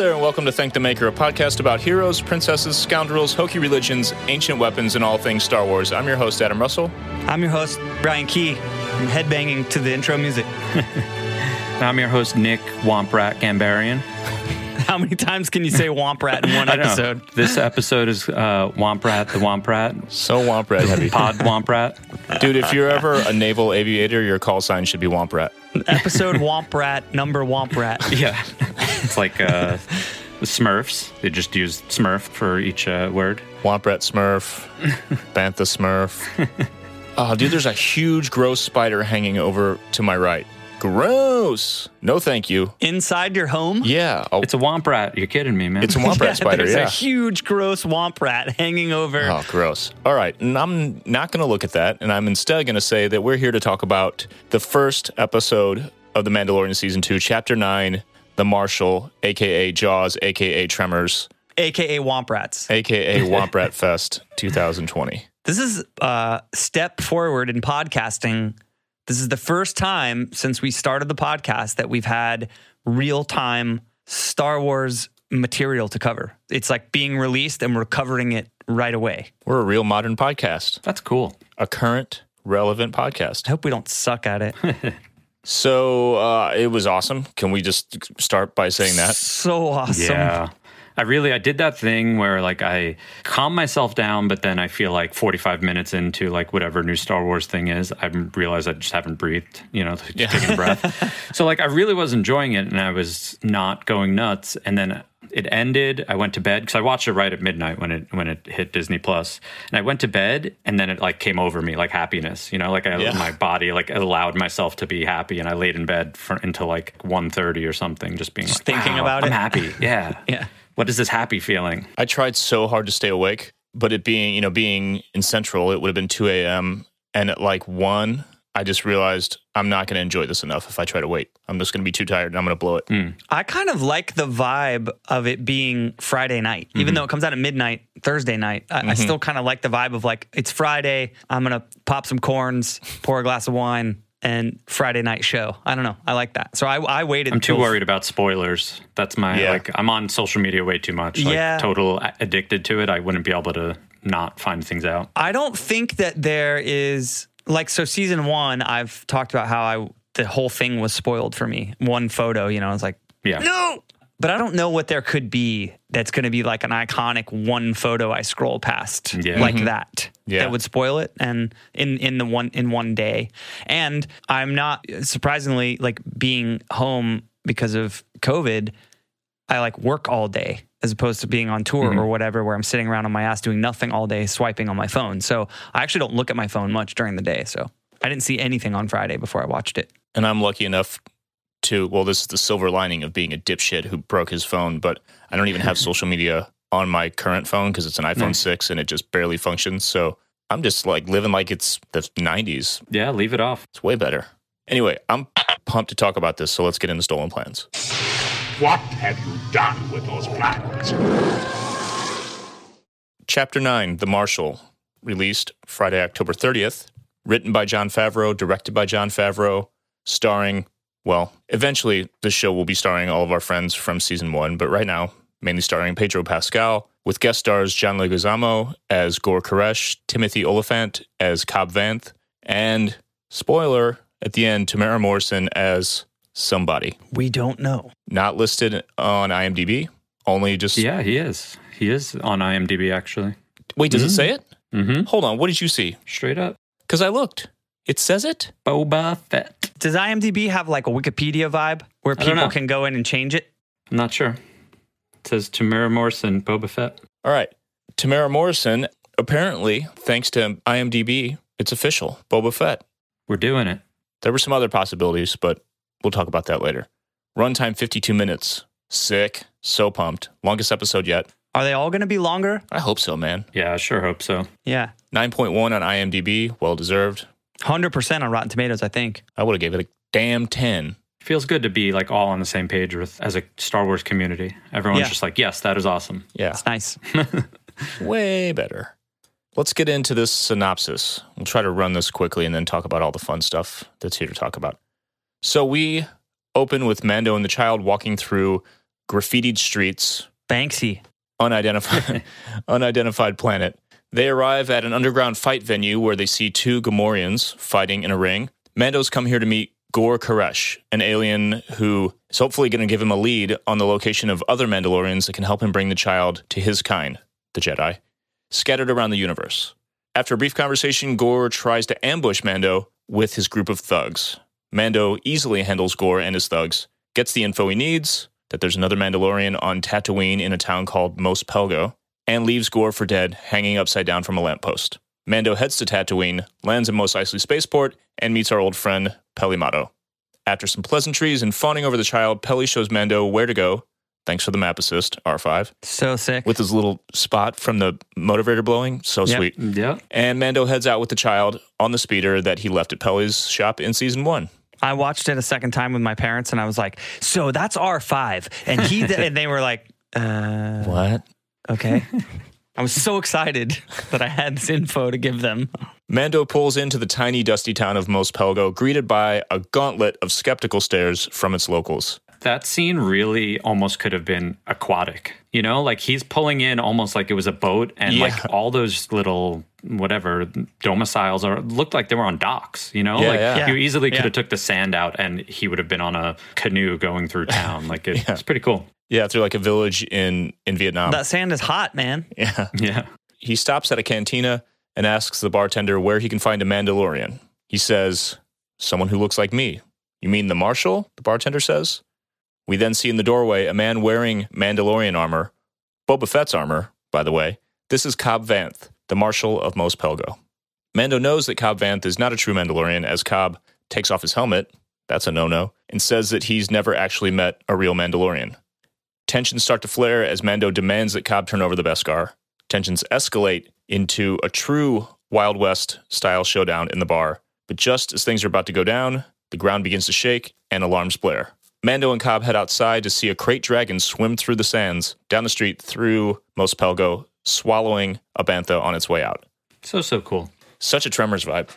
There, and welcome to Thank the Maker, a podcast about heroes, princesses, scoundrels, hokey religions, ancient weapons, and all things Star Wars. I'm your host, Adam Russell. I'm your host, Brian Key. I'm headbanging to the intro music. I'm your host, Nick Womprat Gambarian. How many times can you say Womp Rat in one episode? This episode is uh, Womprat the Womprat, So Womp Rat heavy. Pod Womprat. Dude, if you're ever a naval aviator, your call sign should be Womp Rat. episode Womp Rat, number Womp Rat. Yeah. It's like uh, the Smurfs. They just use Smurf for each uh, word. Womp Rat Smurf, Bantha Smurf. Oh, dude, there's a huge gross spider hanging over to my right. Gross. No, thank you. Inside your home? Yeah. Oh, It's a Womprat. You're kidding me, man. it's a Womp Rat spider, There's yeah. a huge, gross Womp Rat hanging over. Oh, gross. All right. And I'm not going to look at that. And I'm instead going to say that we're here to talk about the first episode of The Mandalorian Season 2, Chapter 9, The Marshal, AKA Jaws, AKA Tremors, AKA Womp Rats. AKA Womp Rat Fest 2020. This is a step forward in podcasting. This is the first time since we started the podcast that we've had real time Star Wars material to cover. It's like being released and we're covering it right away. We're a real modern podcast, That's cool. a current, relevant podcast. I hope we don't suck at it. So uh, it was awesome. Can we just start by saying that? so awesome. Yeah. I really I did that thing where like I calm myself down, but then I feel like 45 minutes into like whatever new Star Wars thing is, I realize I just haven't breathed, you know, taking a breath. so like I really was enjoying it and I was not going nuts. And then it ended. I went to bed because I watched it right at midnight when it when it hit Disney Plus. And I went to bed and then it like came over me like happiness, you know, like I, Yeah. my body like allowed myself to be happy and I laid in bed for until like 1.30 or something, just being like, thinking "Wow, about I'm it." happy. Yeah. Yeah. What is this happy feeling? I tried so hard to stay awake, but it being, you know, being in Central, it would have been 2 a.m. And at like 1, I just realized I'm not going to enjoy this enough if I try to wait. I'm just going to be too tired and I'm going to blow it. Hmm. I kind of like the vibe of it being Friday night, even mm-hmm. though it comes out at midnight Thursday night. I, I mm-hmm. still kind of like the vibe of like it's Friday. I'm gonna pop some corns, pour a glass of wine, and Friday night show. I don't know. I like that. So I, I waited. I'm too till- worried about spoilers. That's my Yeah. like. I'm on social media way too much. Like, Yeah. total addicted to it. I wouldn't be able to not find things out. I don't think that there is like so. Season one, I've talked about how I the whole thing was spoiled for me. One photo, you know, I was like, Yeah. no. But I don't know what there could be that's going to be like an iconic one photo I scroll past Yeah. like mm-hmm. that. Yeah. That would spoil it and in in the one in one day. And I'm not surprisingly like being home because of COVID, I like work all day as opposed to being on tour mm-hmm. or whatever where I'm sitting around on my ass doing nothing all day swiping on my phone. So I actually don't look at my phone much during the day. So I didn't see anything on Friday before I watched it. And I'm lucky enough to, well, this is the silver lining of being a dipshit who broke his phone, but I don't even have social media on my current phone because it's an iPhone 6 and it just barely functions. So I'm just like living like it's the 90s. Yeah. Leave it off. It's way better. Anyway, I'm pumped to talk about this. So let's get into stolen plans. What have you done with those plans? Chapter 9, The Marshal, released Friday, October 30th, written by Jon Favreau, directed by Jon Favreau, starring, well, eventually the show will be starring all of our friends from season one, but right now, mainly starring Pedro Pascal, with guest stars John Leguizamo as Gor Koresh, Timothy Olyphant as Cobb Vanth, and, spoiler, at the end, Temuera Morrison as somebody. We don't know. Not listed on IMDb, only just. Yeah, he is. He is on IMDb actually. Wait, does it say it? Mm-hmm. Hold on, what did you see? Straight up. Because I looked. It says it. Boba Fett. Does IMDb have like a Wikipedia vibe where people know. can go in and change it? I'm not sure. It says Temuera Morrison, Boba Fett. All right. Temuera Morrison apparently, thanks to IMDb, it's official. Boba Fett. We're doing it. There were some other possibilities, but we'll talk about that later. Runtime 52 minutes. Sick. So pumped. Longest episode yet. Are they all going to be longer? I hope so, man. Yeah, I sure hope so. Yeah. 9.1 on IMDb. Well deserved. 100% on Rotten Tomatoes, I think. I would have gave it a damn 10. Feels good to be like all on the same page with as a Star Wars community. Everyone's Yeah. just like, yes, that is awesome. Yeah. It's nice. Way better. Let's get into this synopsis. We'll try to run this quickly and then talk about all the fun stuff that's here to talk about. So we open with Mando and the child walking through graffitied streets, Banksy. unidentified unidentified planet. They arrive at an underground fight venue where they see two Gamorreans fighting in a ring. Mando's come here to meet Gor Koresh, an alien who is hopefully going to give him a lead on the location of other Mandalorians that can help him bring the child to his kind, the Jedi, scattered around the universe. After a brief conversation, Gor tries to ambush Mando with his group of thugs. Mando easily handles Gor and his thugs, gets the info he needs that there's another Mandalorian on Tatooine in a town called Mos Pelgo, and leaves Gor for dead, hanging upside down from a lamppost. Mando heads to Tatooine, lands in Mos Eisley Spaceport, and meets our old friend, Peli Motto. After some pleasantries and fawning over the child, Peli shows Mando where to go, thanks for the map assist, R5, So sick. with his little spot from the motivator blowing. So Yep. sweet. Yeah. And Mando heads out with the child on the speeder that he left at Peli's shop in season one. I watched it a second time with my parents and I was like, so that's R5. And he and they were like, uh, What? Okay. I was so excited that I had this info to give them. Mando pulls into the tiny, dusty town of Mos Pelgo, greeted by a gauntlet of skeptical stares from its locals. That scene really almost could have been aquatic. You know, like he's pulling in almost like it was a boat, and Yeah. like all those little whatever domiciles or looked like they were on docks. You know, Yeah, like yeah. you easily could Yeah. have took the sand out, and he would have been on a canoe going through town. Like it, it's pretty cool. Yeah, through like a village in in Vietnam. That sand is hot, man. yeah. Yeah. He stops at a cantina and asks the bartender where he can find a Mandalorian. He says, "Someone who looks like me." You mean the marshal? The bartender says. We then see in the doorway a man wearing Mandalorian armor, Boba Fett's armor, by the way. This is Cobb Vanth, the marshal of Mos Pelgo. Mando knows that Cobb Vanth is not a true Mandalorian as Cobb takes off his helmet, that's a no no, and says that he's never actually met a real Mandalorian. Tensions start to flare as Mando demands that Cobb turn over the Beskar. Tensions escalate into a true Wild West style showdown in the bar. But just as things are about to go down, the ground begins to shake and alarms blare. Mando and Cobb head outside to see a krayt dragon swim through the sands, down the street through Mos Pelgo, swallowing a bantha on its way out. So so cool. Such a Tremors vibe.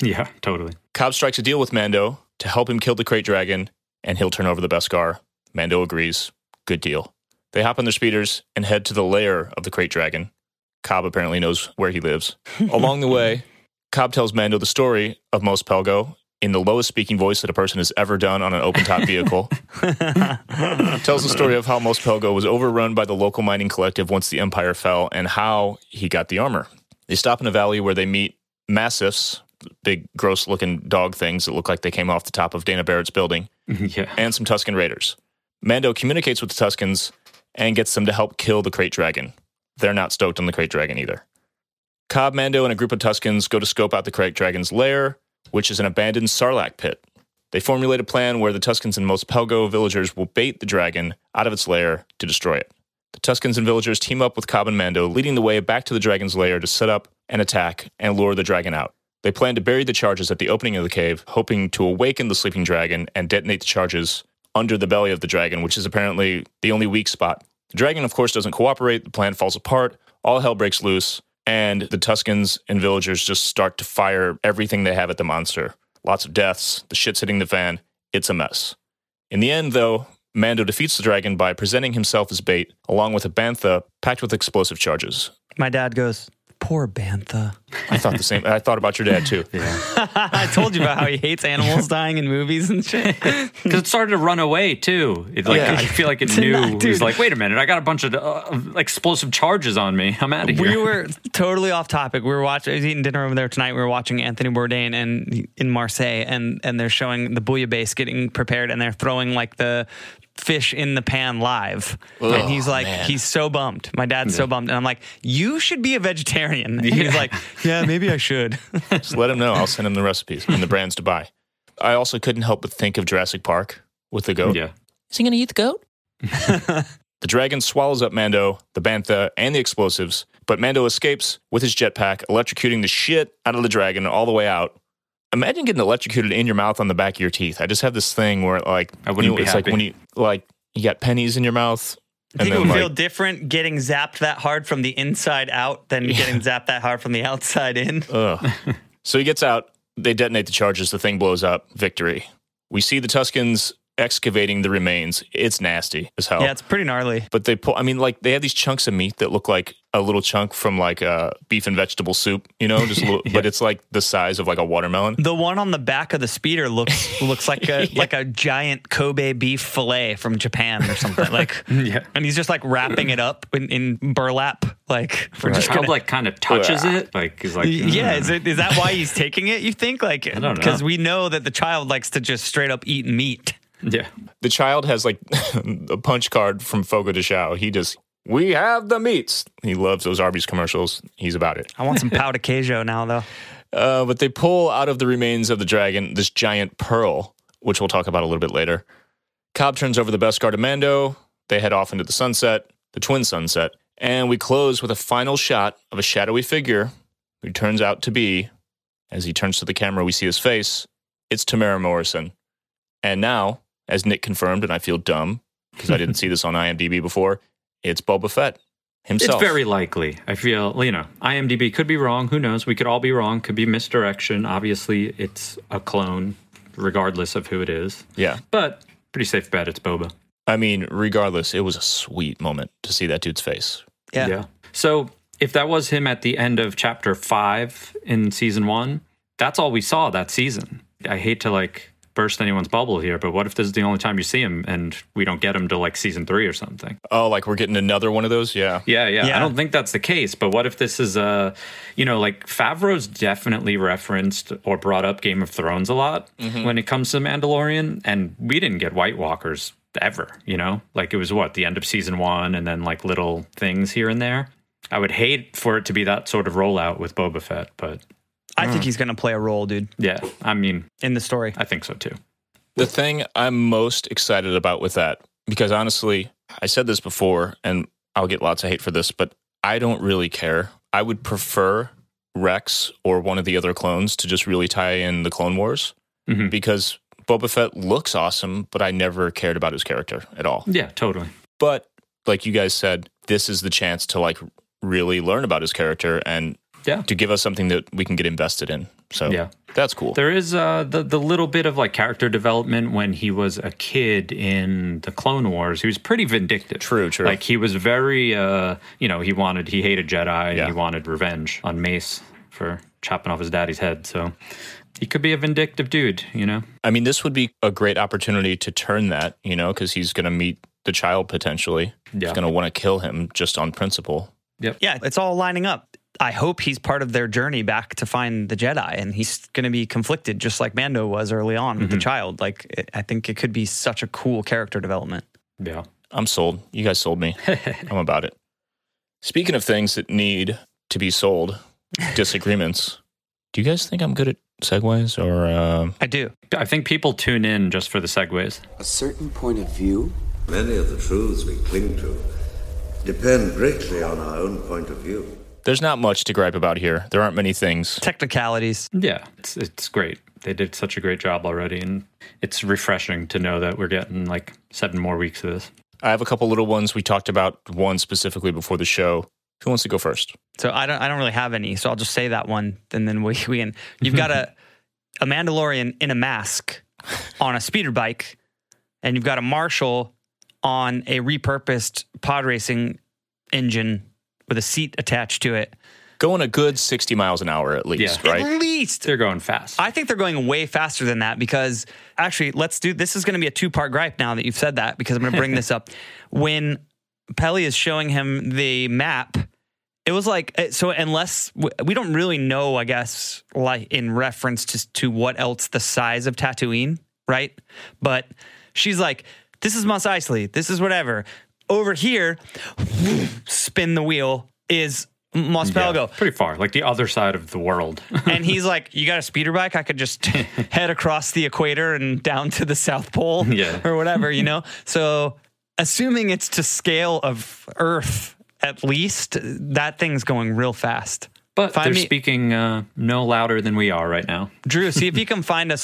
Yeah, totally. Cobb strikes a deal with Mando to help him kill the krayt dragon, and he'll turn over the Beskar. Mando agrees. Good deal. They hop on their speeders and head to the lair of the krayt dragon. Cobb apparently knows where he lives. Along the way, Cobb tells Mando the story of Mos Pelgo in the lowest speaking voice that a person has ever done on an open top vehicle. tells the story of how Mos Pelgo was overrun by the local mining collective once the Empire fell and how he got the armor. They stop in a valley where they meet massiffs, big, gross looking dog things that look like they came off the top of Dana Barrett's building, yeah. and some Tusken Raiders. Mando communicates with the Tuskens and gets them to help kill the Krayt Dragon. They're not stoked on the Krayt Dragon either. Cobb, Mando, and a group of Tuskens go to scope out the Krayt Dragon's lair, which is an abandoned Sarlacc pit. They formulate a plan where the Tuskens and Mos Pelgo villagers will bait the dragon out of its lair to destroy it. The Tuskens and villagers team up with Cobb and Mando, leading the way back to the dragon's lair to set up an attack and lure the dragon out. They plan to bury the charges at the opening of the cave, hoping to awaken the sleeping dragon and detonate the charges under the belly of the dragon, which is apparently the only weak spot. The dragon, of course, doesn't cooperate. The plan falls apart. All hell breaks loose, and the Tuskens and villagers just start to fire everything they have at the monster. Lots of deaths. The shit's hitting the fan. It's a mess. In the end, though, Mando defeats the dragon by presenting himself as bait, along with a bantha packed with explosive charges. My dad goes, Poor Bantha. I thought the same. I thought about your dad too. Yeah. I told you about how he hates animals dying in movies and shit. Because it started to run away too. It, like Yeah. I feel like it Did knew. not, it was like, wait a minute, I got a bunch of uh, explosive charges on me. I'm out of here. We were totally off topic. We were watching. I was eating dinner over there tonight. We were watching Anthony Bourdain and in Marseille, and and they're showing the bouillabaisse getting prepared, and they're throwing like the fish in the pan live. Ugh, and oh, he's like, man. he's so bummed. My dad's so bummed. And I'm like, you should be a vegetarian. And he's like, yeah, maybe I should. Just let him know. I'll send him the recipes and the brands to buy. I also couldn't help but think of Jurassic Park with the goat. Yeah. Is he going to eat the goat? the dragon swallows up Mando, the bantha, and the explosives, but Mando escapes with his jetpack, electrocuting the shit out of the dragon all the way out. Imagine getting electrocuted in your mouth on the back of your teeth. I just have this thing where, like, I wouldn't you, be it's happy. like when you like you got pennies in your mouth, I think it then, would feel different getting zapped that hard from the inside out than getting zapped that hard from the outside in. So he gets out. They detonate the charges. The thing blows up. Victory. We see the Tuskens excavating the remains. It's nasty as hell. Yeah, it's pretty gnarly. but they pull. I mean, like they have these chunks of meat that look like a little chunk from like a beef and vegetable soup. You know, just a little, but it's like the size of like a watermelon. The one on the back of the speeder looks looks like a like a giant Kobe beef fillet from Japan or something. Like, Yeah. and he's just like wrapping it up in, in burlap. Like, we're The just child gonna. like kind of touches it. Like he's like, yeah, is hmm. it is that why he's taking it? You think like don't know. because we know that the child likes to just straight up eat meat. yeah. The child has like a punch card from Fogo de Chao. He just we have the meats. He loves those Arby's commercials. He's about it. I want some pão de queijo now though. Uh, but they pull out of the remains of the dragon this giant pearl, which we'll talk about a little bit later. Cobb turns over the Beskar to Mando. They head off into the sunset, the twin sunset, and we close with a final shot of a shadowy figure who turns out to be, as he turns to the camera, we see his face. It's Temuera Morrison. And now, as Nick confirmed, and I feel dumb because I didn't see this on IMDb before, it's Boba Fett himself. It's very likely. I feel, you know, IMDb could be wrong. Who knows? We could all be wrong. Could be misdirection. Obviously, it's a clone, regardless of who it is. yeah. But pretty safe bet it's Boba. I mean, regardless, it was a sweet moment to see that dude's face. Yeah. Yeah. So if that was him at the end of chapter five in season one, that's all we saw that season. I hate to like burst anyone's bubble here, but what if this is the only time you see him and we don't get him to like season three or something? Oh, like we're getting another one of those? Yeah. Yeah, yeah, Yeah. I don't think that's the case. But what if this is a, you know, like Favreau's definitely referenced or brought up Game of Thrones a lot mm-hmm. when it comes to Mandalorian, and we didn't get White Walkers ever. You know, like it was what the end of season one, and then like little things here and there. I would hate for it to be that sort of rollout with Boba Fett, but I think he's gonna play a role, dude, yeah, I mean, in the story. I think so too. The thing I'm most excited about with that, because honestly, I said this before and I'll get lots of hate for this, but I don't really care. I would prefer Rex or one of the other clones to just really tie in the Clone Wars Mhm. because Boba Fett looks awesome, but I never cared about his character at all. Yeah, totally. But like you guys said, this is the chance to like really learn about his character and Yeah. to give us something that we can get invested in. So Yeah. that's cool. There is uh, the the little bit of like character development when he was a kid in the Clone Wars. He was pretty vindictive. True, true. Like he was very, uh, you know, he wanted he hated Jedi. Yeah. and He wanted revenge on Mace for chopping off his daddy's head. So he could be a vindictive dude. You know. I mean, this would be a great opportunity to turn that, you know, because he's going to meet the child potentially. Yeah. He's going to want to kill him just on principle. Yep. Yeah, it's all lining up. I hope he's part of their journey back to find the Jedi, and he's going to be conflicted just like Mando was early on with the child. Like, it, I think it could be such a cool character development. Yeah. I'm sold. You guys sold me. I'm about it. Speaking of things that need to be sold, disagreements. Do you guys think I'm good at segues or? Uh, I do. I think people tune in just for the segues. A certain point of view Many of the truths we cling to depend greatly on our own point of view. There's not much to gripe about here. There aren't many things. Technicalities. Yeah, it's it's great. They did such a great job already, and it's refreshing to know that we're getting like seven more weeks of this. I have a couple little ones. We talked about one specifically before the show. Who wants to go first? So I don't. I don't really have any. So I'll just say that one, and then we we can. You've got a a Mandalorian in a mask on a speeder bike, and you've got a marshal on a repurposed pod racing engine with a seat attached to it. Going a good 60 miles an hour at least, Yeah. right? At least They're going fast. I think they're going way faster than that because actually, let's do this. Is going to be a two part gripe now that you've said that because I'm going to bring this up. When Peli is showing him the map, it was like eh, so. Unless we we don't really know, I guess, like in reference to to what else the size of Tatooine, right? But she's like. This is Mos Eisley. This is whatever. Over here, spin the wheel is Mos Yeah, pretty far, like the other side of the world. And he's like, You got a speeder bike? I could just head across the equator and down to the South Pole Yeah. or whatever, you know? So, assuming it's to scale of Earth at least, that thing's going real fast. but Find they're me- speaking uh, no louder than we are right now. Drew, see if you can find a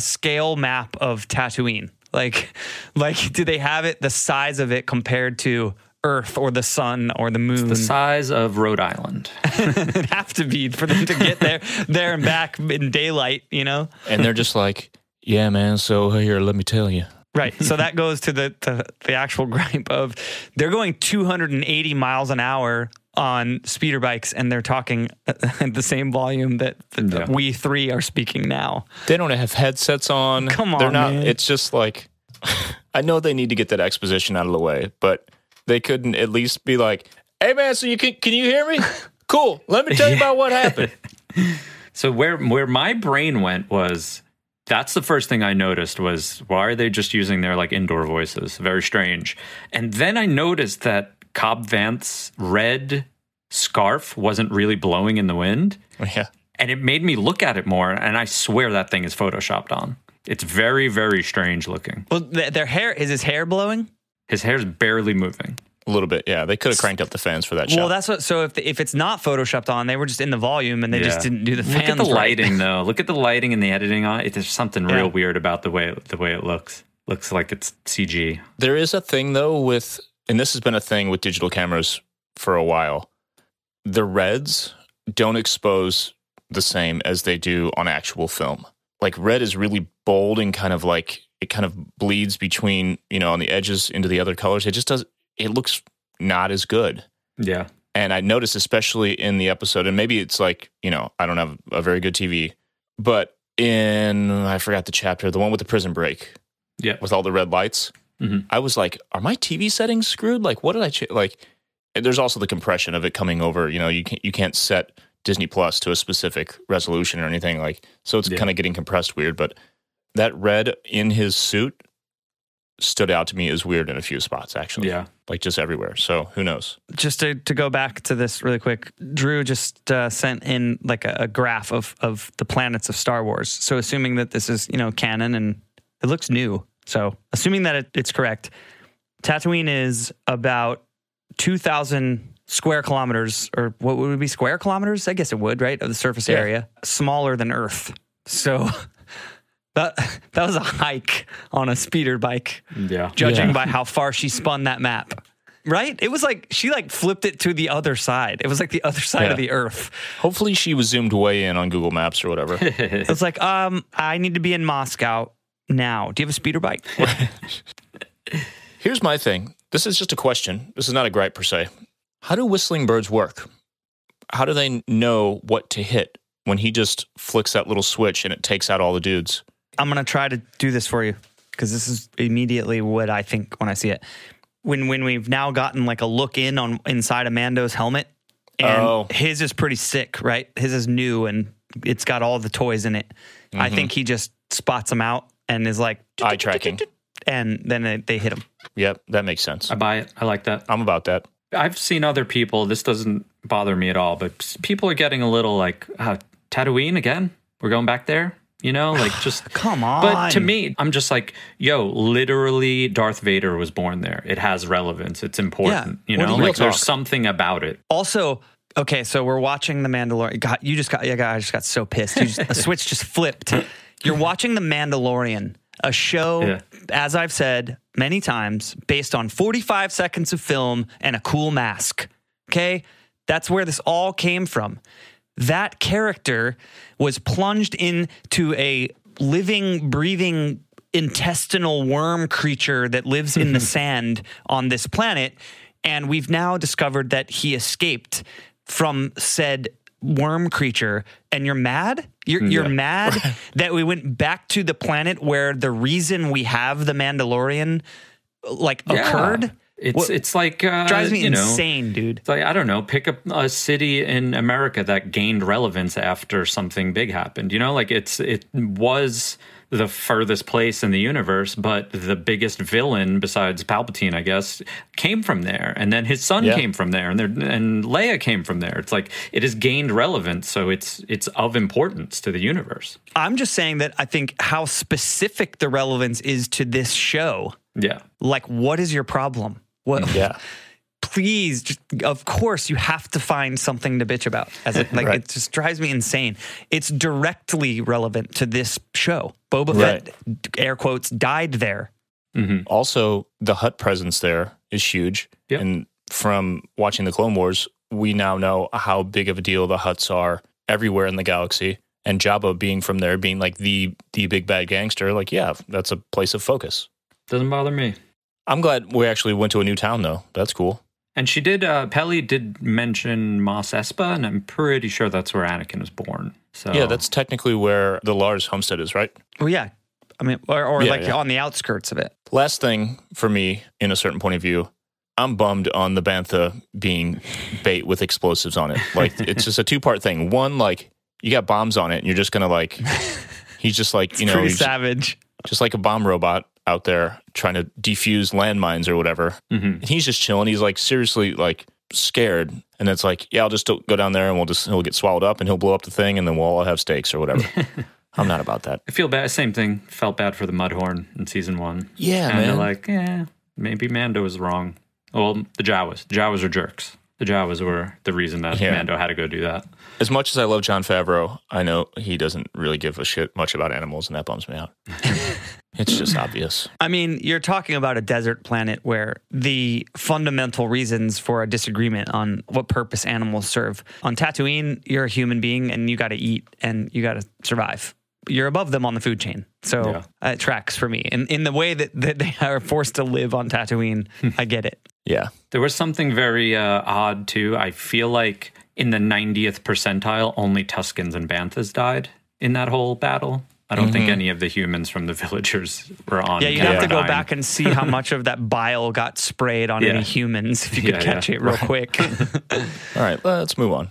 scale map of Tatooine. Like, like, do they have it the size of it compared to Earth or the sun or the moon? The size of Rhode Island. It'd have to be for them to get there, there and back in daylight. You know, And they're just like, yeah, man. So uh, here, let me tell you. right? So that goes to the the, the actual gripe of they're going 280 miles an hour on speeder bikes, and they're talking at the same volume that Yeah. we three are speaking now. They don't have headsets on. Come on, They're not. man. It's just like, I know they need to get that exposition out of the way, but they couldn't at least be like, hey, man. So you can can you hear me? Cool. Let me tell you about what happened. So where where my brain went was that's the first thing I noticed was why are they just using their like indoor voices? Very strange. And then I noticed that Cobb Vanth's red scarf wasn't really blowing in the wind. yeah. And it made me look at it more. And I swear that thing is photoshopped on. It's very, very strange looking. Well, th- their hair is his hair blowing. His hair's barely moving. A little bit. Yeah. They could have cranked up the fans for that shot. Well, that's what. So if if it's not photoshopped on, they were just in the volume and they just didn't do the fans. Look at the right. lighting though. Look at the lighting and the editing on it. There's something Yeah. real weird about the way the way it looks. Looks like it's CG. There is a thing though with, and this has been a thing with digital cameras for a while. The reds don't expose the same as they do on actual film. Like red is really bold and kind of like it kind of bleeds between, you know, on the edges into the other colors. It just does it looks not as good. Yeah. And I noticed especially in the episode, and maybe it's like, you know, I don't have a very good TV, but in I forgot the chapter, the one with the prison break Yeah. with all the red lights. Mhm. I was like, are my TV settings screwed? Like, what did I change? like? and There's also the compression of it coming over. You know, you can't you can't set Disney Plus to a specific resolution or anything like. So it's Yeah. kind of getting compressed weird. But that red in his suit stood out to me as weird in a few spots. Actually, Yeah. like just everywhere. So who knows? just to, to go back to this really quick, Drew just uh, sent in like a, a graph of of the planets of Star Wars. So assuming that this is you know canon and it looks new, so assuming that it, it's correct, Tatooine is about two thousand square kilometers, or what would it be square kilometers? I guess it would, right, of the surface Yeah. area, smaller than Earth. So. That, that was a hike on a speeder bike Yeah. judging Yeah. by how far she spun that map. Right? It was like she like flipped it to the other side. It was like the other side of the earth. Hopefully, she was zoomed way in on Google Maps or whatever. It was like, um, I need to be in Moscow now. Do you have a speeder bike? Here's my thing. This is just a question. This is not a gripe per se. How do whistling birds work? How do they know what to hit when he just flicks that little switch and it takes out all the dudes? I'm gonna try to do this for you because this is immediately what I think when I see it. When when we've now gotten like a look in on inside Amando's helmet, and Oh. his is pretty sick, right? His is new and it's got all the toys in it. I Mm-hmm. think he just spots them out and is like Eye tracking. and then they- they hit him. Yep, that makes sense. I buy it. I like that. I'm about that. I've seen other people. This doesn't bother me at all, but people are getting a little like uh, Tatooine again. We're going back there. You know, like just Come on. But to me, I'm just like, yo, literally, Darth Vader was born there. It has relevance. It's important. Yeah. You know, you- like there's talk. something about it. Also, okay, so we're watching The Mandalorian. God, you just got, yeah, God, I just got so pissed. You just, the switch just flipped. You're watching The Mandalorian, a show, Yeah. as I've said many times, based on 45 seconds of film and a cool mask. Okay, that's where this all came from. That character was plunged into a living, breathing intestinal worm creature that lives in the sand on this planet. And we've now discovered that he escaped from said worm creature. And you're mad? You're, you're mad that we went back to the planet where the reason we have the Mandalorian like Yeah. occurred? It's What- it's like uh, Drives me you know, insane, dude. It's like I don't know, pick a, a city in America that gained relevance after something big happened. You know, like it's it was the furthest place in the universe, but the biggest villain besides Palpatine, I guess, came from there, and then his son Yeah. came from there, and there, and Leia came from there. It's like it has gained relevance, so it's it's of importance to the universe. I'm just saying that I think how specific the relevance is to this show. Yeah, Like, what is your problem? What? Yeah. Please, just, of course, you have to find something to bitch about. As it, like, Right. it just drives me insane. It's directly relevant to this show. Boba Right. Fett, air quotes, died there. Mm-hmm. Also, the Hutt presence there is huge. Yep. And from watching the Clone Wars, we now know how big of a deal the Hutts are everywhere in the galaxy. And Jabba being from there, being like the the big bad gangster, like yeah, that's a place of focus. doesn't bother me. I'm glad we actually went to a new town though. That's cool. And she did. Uh, Peli did mention Mos Espa, and I'm pretty sure that's where Anakin was born. So Yeah, that's technically where the Lars homestead is, right? Well, yeah. I mean, or, or Yeah, like yeah. on the outskirts of it. Last thing for me, in a certain point of view, I'm bummed on the bantha being bait with explosives on it. Like it's just a two part thing. One, like you got bombs on it, and you're just gonna like, he's just like you know, Pretty he's savage. just like a bomb robot out there trying to defuse landmines or whatever. Mm-hmm. And he's just chilling. He's like seriously like scared, and it's like, yeah, I'll just go down there and we'll just he'll get swallowed up and he'll blow up the thing, and then we'll all have steaks or whatever. I'm not about that. I feel bad. Same thing. Felt bad for the Mudhorn in season one. Yeah, and they're man. like, yeah, maybe Mando was wrong. Well, the Jawas. The Jawas are jerks. The Jawas were the reason that Yeah. Mando had to go do that. As much as I love Jon Favreau, I know he doesn't really give a shit much about animals, and that bums me out. it's just obvious. I mean, you're talking about a desert planet where the fundamental reasons for a disagreement on what purpose animals serve. On Tatooine, you're a human being and you got to eat and you got to survive. You're above them on the food chain. So Yeah. uh, it tracks for me. In, in the way that, that they are forced to live on Tatooine, I get it. Yeah. There was something very uh, odd too. I feel like in the 90th percentile, only Tuskens and Banthas died in that whole battle. I don't think mm-hmm. any of the humans from the villagers were on. Yeah, you'd have to go back and see how much of that bile got sprayed on Yeah. any humans if you could Yeah, catch yeah. it real quick. All right, let's move on.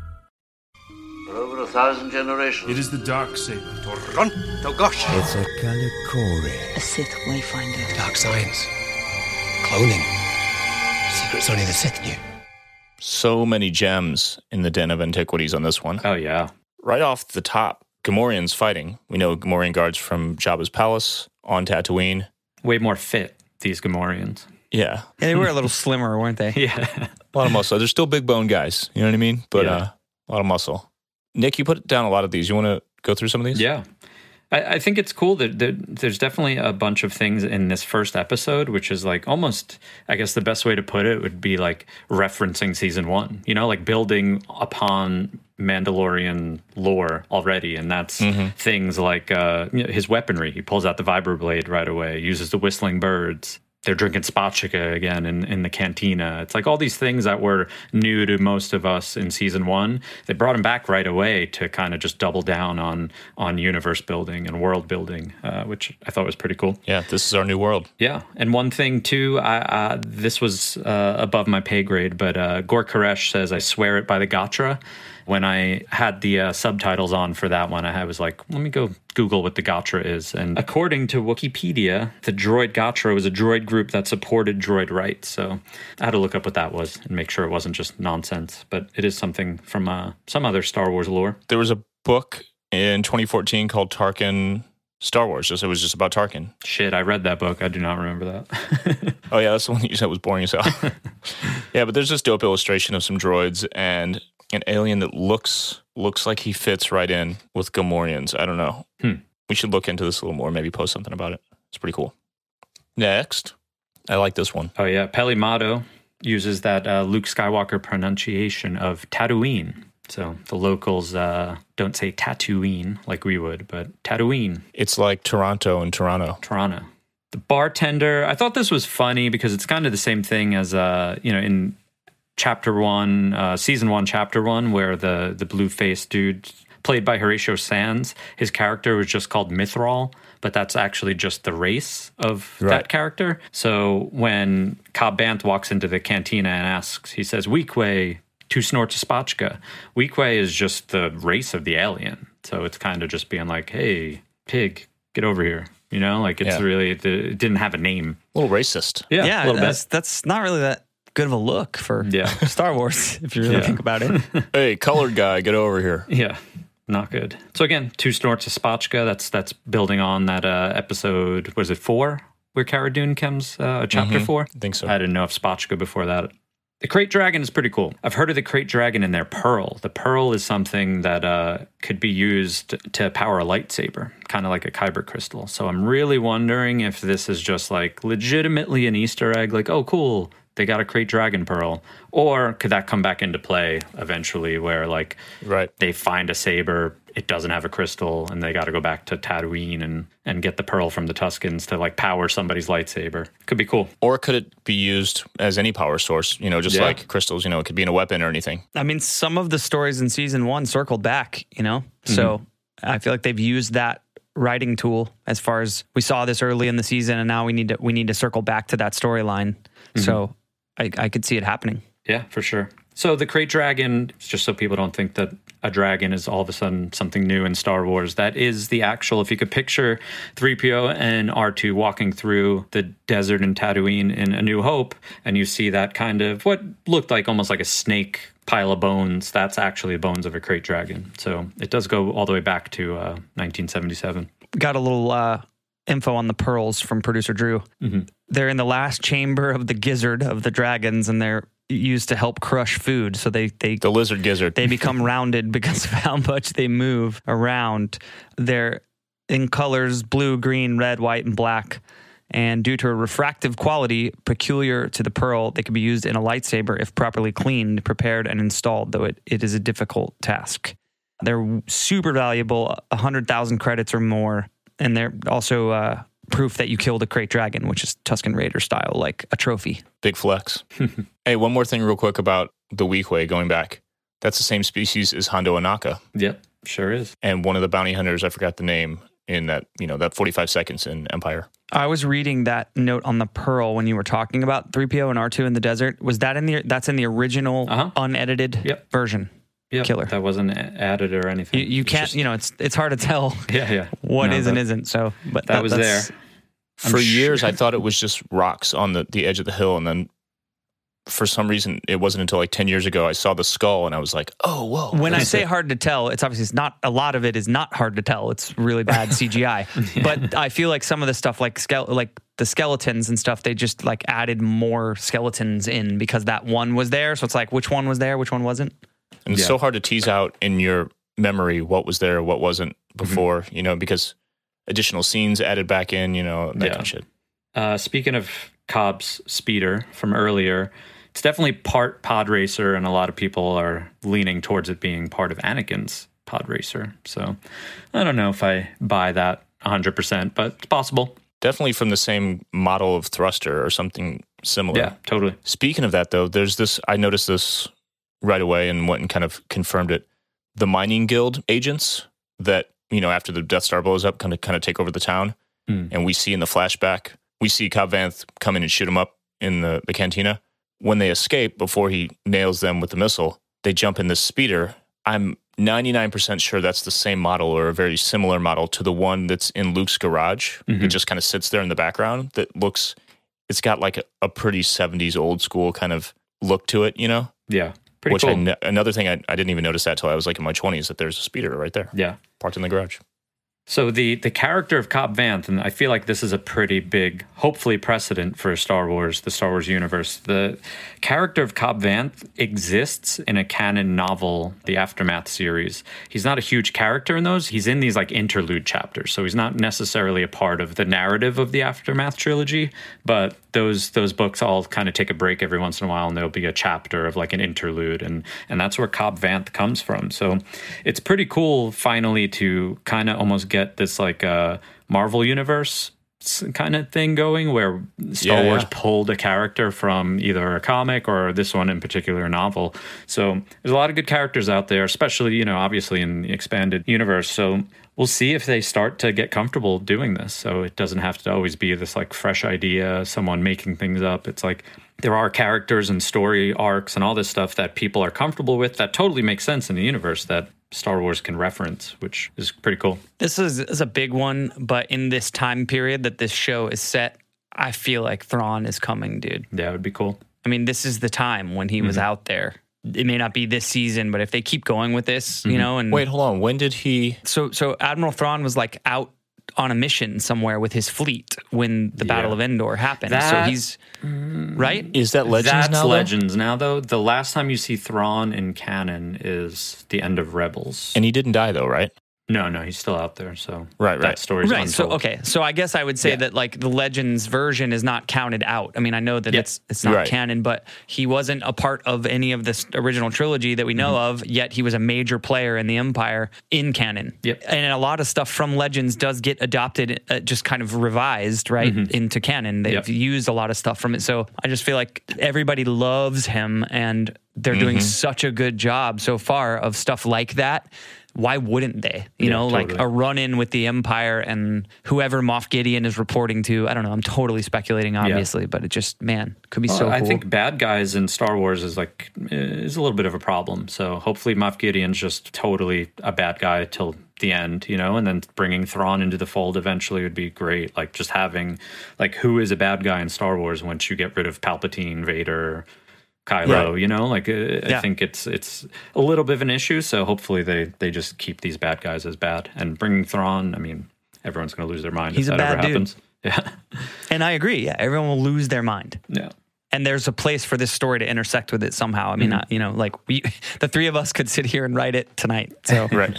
For over a thousand generations. It is the dark saber. Toronto gosh. It's a Kalikori. A Sith Wayfinder. Dark science. Cloning. Secrets only the Sith knew. So many gems in the Den of Antiquities on this one. Oh yeah, Right off the top, Gamorreans fighting. We know Gamorrean guards from Jabba's palace on Tatooine. way more fit these Gamorreans. Yeah, Yeah, they were a little slimmer, weren't they? Yeah, a lot of muscle. They're still big bone guys. You know what I mean? But Yeah. uh, a lot of muscle. Nick, you put down a lot of these. You want to go through some of these? yeah. I, I think it's cool that, that there's definitely a bunch of things in this first episode, which is like almost, I guess the best way to put it would be like referencing season one. You know, like building upon Mandalorian lore already, and that's things like uh, you know, his weaponry. He pulls out the vibroblade right away, uses the whistling birds. They're drinking spotchka again in, in the cantina. It's like all these things that were new to most of us in season one. They brought him back right away to kind of just double down on on universe building and world building, uh, which I thought was pretty cool. Yeah, this is our new world. Yeah, and one thing too, I, uh, this was uh, above my pay grade, but uh, Gor Koresh says, "I swear it by the Gatra." When I had the uh, subtitles on for that one, I was like, "Let me go Google what the Gatra is." And according to Wikipedia, the Droid Gatra was a droid group that supported droid rights. So I had to look up what that was and make sure it wasn't just nonsense. But it is something from uh, some other Star Wars lore. There was a book in 2014 called Tarkin Star Wars. Just it was just about Tarkin. Shit, I read that book. I do not remember that. Oh yeah, that's the one that you said was boring as hell. yeah, but there's this dope illustration of some droids and an alien that looks looks like he fits right in with Gamorreans. I don't know. Hmm. We should look into this a little more. Maybe post something about it. It's pretty cool. Next, I like this one. Oh yeah, Peli Motto uses that uh, Luke Skywalker pronunciation of Tatooine. So the locals uh, don't say Tatooine like we would, but Tatooine, It's like Toronto and Toronto. Toronto. The bartender, I thought this was funny because it's kind of the same thing as uh, you know in chapter one, uh, season one, chapter one, where the the blue faced dude played by Horatio Sanz, his character was just called Mythrol, but that's actually just the race of that character. So when Cobb Vanth walks into the cantina and asks, he says, Weequay, two snorts of spotchka. Weequay is just the race of the alien. So it's kind of just being like, hey, pig, get over here. You know, like it's Yeah. really, it it didn't have a name. A little racist. Yeah, yeah, a little that's, bit. that's not really that good of a look for Yeah. Star Wars, if you really Yeah. think about it. Hey, colored guy, get over here. Yeah, not good. So again, two snorts of spotchka. That's that's building on that uh, episode. Was it four where Cara Dune comes? Uh, chapter four. I think so. I didn't know if spotchka before that. The krayt dragon is pretty cool. I've heard of the krayt dragon and their pearl. The pearl is something that uh, could be used to power a lightsaber, kind of like a kyber crystal. So I'm really wondering if this is just like legitimately an Easter egg, like, oh, cool, they got to krayt dragon pearl. Or could that come back into play eventually where like Right. they find a saber, it doesn't have a crystal, and they got to go back to Tatooine and, and get the pearl from the Tuskens to like power somebody's lightsaber. Could be cool. Or could it be used as any power source? You know, just Yeah. like crystals, you know, it could be in a weapon or anything. I mean, some of the stories in season one circled back, you know? Mm-hmm. So I feel like they've used that writing tool as far as we saw this early in the season and now we need to we need to circle back to that storyline. So mm-hmm. I, I could see it happening. Yeah, for sure. So the krayt dragon, just so people don't think that a dragon is all of a sudden something new in Star Wars, that is the actual. If you could picture 3PO and R2 walking through the desert in Tatooine in A New Hope, and you see that kind of what looked like almost like a snake pile of bones, that's actually the bones of a krayt dragon. So it does go all the way back to uh, 1977. Got a little uh, info on the pearls from producer Drew. Mm-hmm. They're in the last chamber of the gizzard of the dragons and they're used to help crush food. So they they The lizard gizzard. they become rounded because of how much they move around. They're in colors blue, green, red, white, and black. And due to a refractive quality peculiar to the pearl, they can be used in a lightsaber if properly cleaned, prepared, and installed, though it, it is a difficult task. They're super valuable, 100,000 credits or more. And they're also uh, proof that you killed a krayt dragon, which is Tusken Raider style, like a trophy. Big flex. hey, one more thing, real quick, about the Weequay going back. That's the same species as Hondo Ohnaka. Yep, sure is. And one of the bounty hunters, I forgot the name, in that, you know, that 45 seconds in Empire. I was reading that note on the Pearl when you were talking about 3PO and R2 in the desert. Was that in the that's in the original Uh-huh. unedited Yep. version? Yep, Killer. That wasn't added or anything. You, you can't, just- you know, it's it's hard to tell yeah, yeah. what No, is and that- isn't. So, but That was there. For I'm years, sure- I thought it was just rocks on the, the edge of the hill. And then for some reason, it wasn't until like 10 years ago, I saw the skull and I was like, oh, whoa. When I say it. hard to tell, it's obviously it's not a lot of it is not hard to tell. It's really bad CGI. But I feel like some of the stuff like skele- like the skeletons and stuff, they just like added more skeletons in because that one was there. So it's like which one was there, which one wasn't. And it's Yeah. so hard to tease out in your memory what was there, what wasn't Mm-hmm. before, you know, because additional scenes added back in, you know, that Yeah. kind of shit. Uh, speaking of Cobb's speeder from earlier, it's definitely part pod racer, and a lot of people are leaning towards it being part of Anakin's pod racer. So I don't know if I buy that 100%, but it's possible. Definitely from the same model of thruster or something similar. Yeah, totally. Speaking of that, though, there's this. I noticed this right away and went and kind of confirmed it. The mining guild agents that you know after the Death Star blows up, kind of kind of take over the town, Hmm. and we see in the flashback, we see Cobb Vanth come in and shoot him up in the the cantina. When they escape before he nails them with the missile, they jump in this speeder. I'm 99% sure that's the same model or a very similar model to the one that's in Luke's garage. Mhm. It just kind of sits there in the background that looks, it's got like a, a pretty 70s old school kind of look to it, you know? Yeah, pretty Which cool. I, another thing, I, I didn't even notice that till I was like in my 20s that there's a speeder right there, yeah. parked in the garage. So the the character of Cobb Vanth, and I feel like this is a pretty big, hopefully precedent for Star Wars, the Star Wars universe. The character of Cobb Vanth exists in a canon novel, the Aftermath series. He's not a huge character in those. He's in these like interlude chapters, so he's not necessarily a part of the narrative of the Aftermath trilogy. But those those books all kind of take a break every once in a while, and there'll be a chapter of like an interlude, and and that's where Cobb Vanth comes from. So it's pretty cool finally to kind of almost get this like uh, Marvel universe kind of thing going where Star Yeah, Wars yeah. pulled a character from either a comic or this one in particular a novel. So there's a lot of good characters out there, especially, you know, obviously in the expanded universe. So we'll see if they start to get comfortable doing this. So it doesn't have to always be this like fresh idea, someone making things up. It's like there are characters and story arcs and all this stuff that people are comfortable with that totally makes sense in the universe that Star Wars can reference, which is pretty cool. This is, is a big one, but in this time period that this show is set, I feel like Thrawn is coming, dude. That would be cool. I mean, this is the time when he was Mm-hmm. out there. It may not be this season, but if they keep going with this, Mm-hmm. you know, and Wait, hold on. When did he? so so Admiral Thrawn was like out on a mission somewhere with his fleet when the Battle of Endor happened. That- so he's right. Is that Legends That's now? though? Legends now, though. The last time you see Thrawn in canon is the end of Rebels. And he didn't die though, right? No, no, he's still out there. So Right, that right. story's Right. So okay. So I guess I would say Yeah. that like the Legends version is not counted out. I mean, I know that Yeah. it's it's not Right. canon, but he wasn't a part of any of this original trilogy that we know Mm-hmm. of. Yet he was a major player in the Empire in canon. Yep. And a lot of stuff from Legends does get adopted, uh, just kind of revised right into canon. They've Mm-hmm. Yep. used a lot of stuff from it. So I just feel like everybody loves him, and they're doing Mm-hmm. such a good job so far of stuff like that. Why wouldn't they? You Yeah, know, like a run in with the Empire and whoever Moff Gideon is reporting to. I don't know. I'm totally speculating, obviously, but it just man could be so cool. I think bad guys in Star Wars is like is a little bit of a problem. So hopefully Moff Gideon's just totally a bad guy till the end, you know, and then bringing Thrawn into the fold eventually would be great. Like just having like who is a bad guy in Star Wars once you get rid of Palpatine, Vader, Kylo, Right. you know, like uh, I think it's it's a little bit of an issue. So hopefully they they just keep these bad guys as bad and bringing Thrawn. I mean, everyone's going to lose their mind He's if a that ever dude. happens. Yeah, and I agree. Yeah, everyone will lose their mind. yeah. and there's a place for this story to intersect with it somehow. I mean, Mm-hmm. uh, you know, like we, the three of us could sit here and write it tonight. So Right.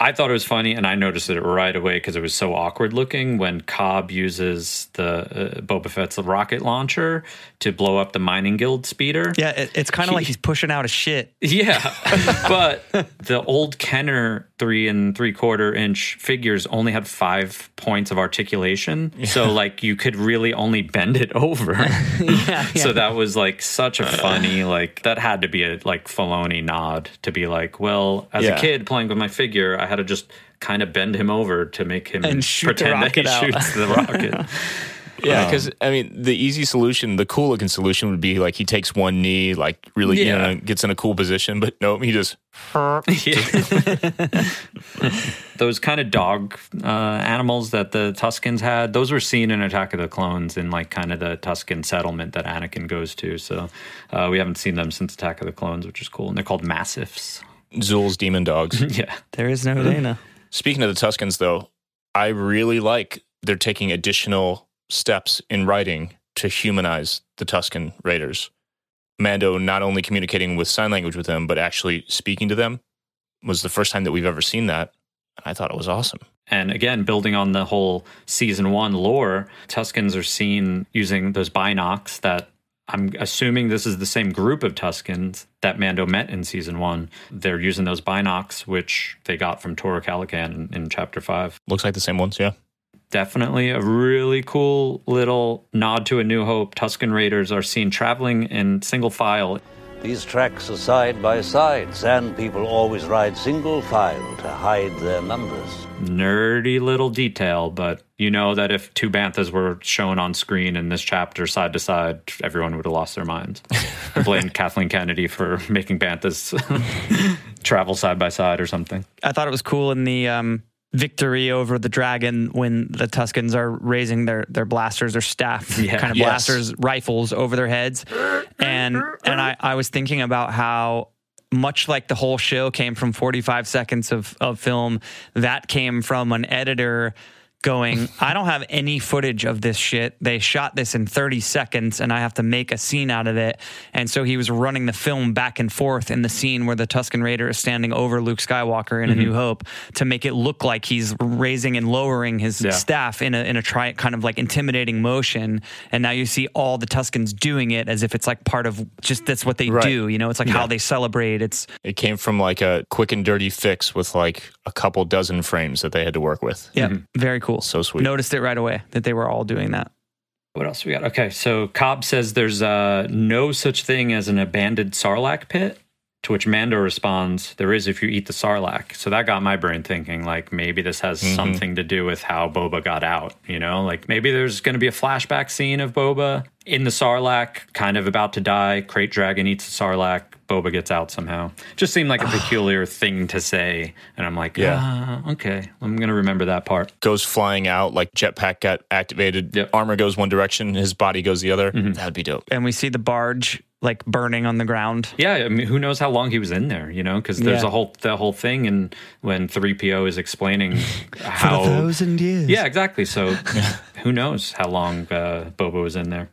I thought it was funny, and I noticed it right away because it was so awkward looking when Cobb uses the uh, Boba Fett's rocket launcher to blow up the mining guild speeder. yeah, it, it's kind of like he's pushing out a shit. Yeah, but the old Kenner three and three quarter inch figures only had five points of articulation, so like you could really only bend it over. yeah, So that was like such a funny like that had to be a like Filoni nod to be like, well, as Yeah. a kid playing with my figure, I had to just kind of bend him over to make him pretend that he out. shoots the rocket. Yeah, because I mean, the easy solution, the cool looking solution would be like he takes one knee, like really, Yeah. you know, gets in a cool position. But no, he just those kind of dog uh, animals that the Tuskens had, those were seen in Attack of the Clones in like kind of the Tusken settlement that Anakin goes to. So uh, we haven't seen them since Attack of the Clones, which is cool. And they're called massiffs. Zuul's demon dogs. yeah. There is no Dana. Speaking of the Tuskens, though, I really like they're taking additional steps in writing to humanize the Tusken Raiders. Mando not only communicating with sign language with them, but actually speaking to them was the first time that we've ever seen that. And I thought it was awesome. And again, building on the whole season one lore, Tuskens are seen using those binocs that I'm assuming this is the same group of Tuskens that Mando met in season one. They're using those binocs, which they got from Toro Calican in, in chapter five. Looks like the same ones, yeah. Definitely a really cool little nod to A New Hope. Tusken Raiders are seen traveling in single file. These tracks are side by side. Sand people always ride single file to hide their numbers. Nerdy little detail, but you know that if two banthas were shown on screen in this chapter side to side, everyone would have lost their minds. I blame Kathleen Kennedy for making banthas travel side by side or something. I thought it was cool in the um, victory over the dragon when the Tuskens are raising their their blasters or staff Yeah. kind of Yes. blasters rifles over their heads, and and I I was thinking about how. Much like the whole show came from 45 seconds of, of film, that came from an editor going, I don't have any footage of this shit. They shot this in 30 seconds and I have to make a scene out of it. And so he was running the film back and forth in the scene where the Tusken Raider is standing over Luke Skywalker in A New mm-hmm. Hope to make it look like he's raising and lowering his Yeah. staff in a, in a tri- kind of like intimidating motion. And now you see all the Tuskens doing it as if it's like part of just that's what they Right. do. You know, it's like how they celebrate. It's It came from like a quick and dirty fix with like a couple dozen frames that they had to work with. yeah, mm-hmm. very cool. So sweet. Noticed it right away that they were all doing that. What else we got? Okay, so Cobb says there's uh, no such thing as an abandoned Sarlacc pit. To which Mando responds, "There is if you eat the Sarlacc." So that got my brain thinking, like maybe this has something to do with how Boba got out. You know, like maybe there's going to be a flashback scene of Boba in the Sarlacc, kind of about to die. Krayt Dragon eats the Sarlacc. Boba gets out somehow. Just seemed like a peculiar thing to say, and I'm like, Yeah. yeah, okay, I'm going to remember that part. Goes flying out, like jetpack got activated, Yep. armor goes one direction, his body goes the other. That'd be dope. And we see the barge like burning on the ground. Yeah, I mean, who knows how long he was in there? You know, because there's Yeah. a whole the whole thing, and when three PO is explaining how, thousand years. yeah, exactly. So who knows how long uh, Boba was in there?